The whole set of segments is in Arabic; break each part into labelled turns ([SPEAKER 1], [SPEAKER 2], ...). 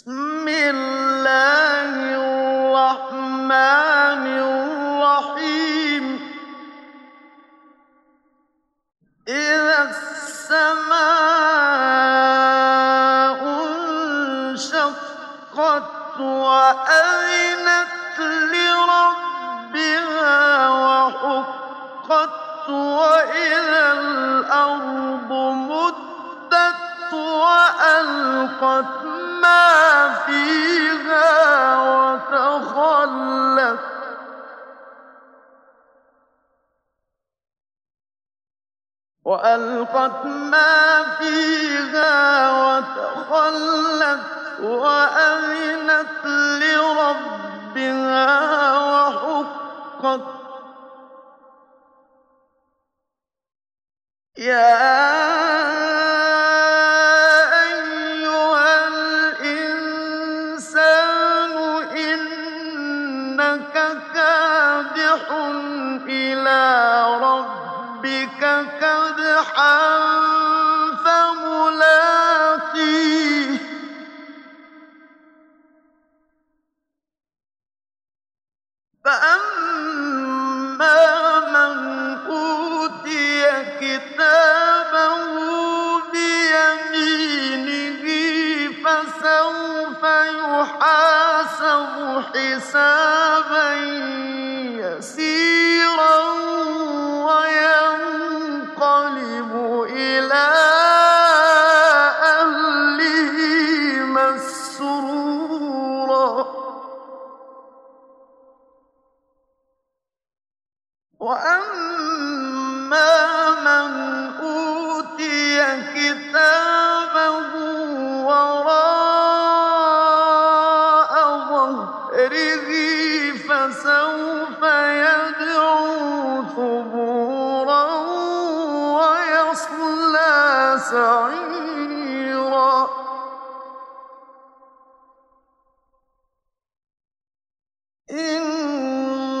[SPEAKER 1] بسم الله الرحمن الرحيم. إذا السماء انشقت وأذنت لربها وحقت وإذا الأرض مدت وألقت وألقت ما فيها وتخلت وأذنت لربها وحقت. يا كادح إلى ربك فملاقيه فأما من أوتي كتابه بيمينه فسوف يحاسب وأما من أوتي كتابه وراء فسوف يدعو ثبورا ويصلى سعيرا. إنه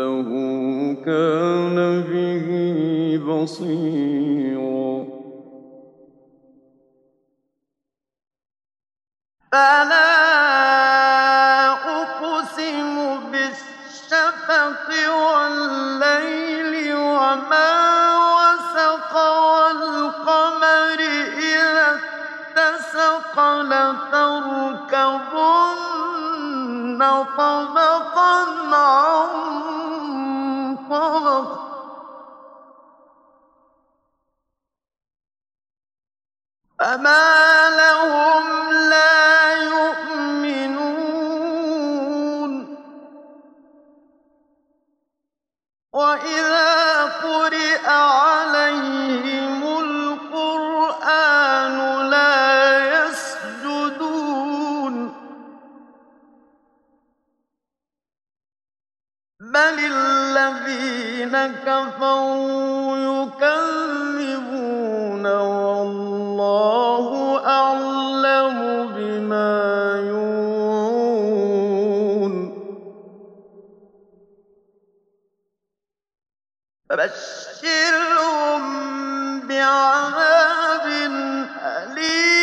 [SPEAKER 2] ربه كان به بصيرا.
[SPEAKER 1] فلا أقسم بالشفق والليل وما وسق والقمر إذا اتسق لتركبن طبقا عن فما لهم لا يؤمنون وإذا قرئ عليهم القرآن لا يسجدون بل الذين كفروا يكذبون بما يوعون. فبشرهم بعذاب أليم.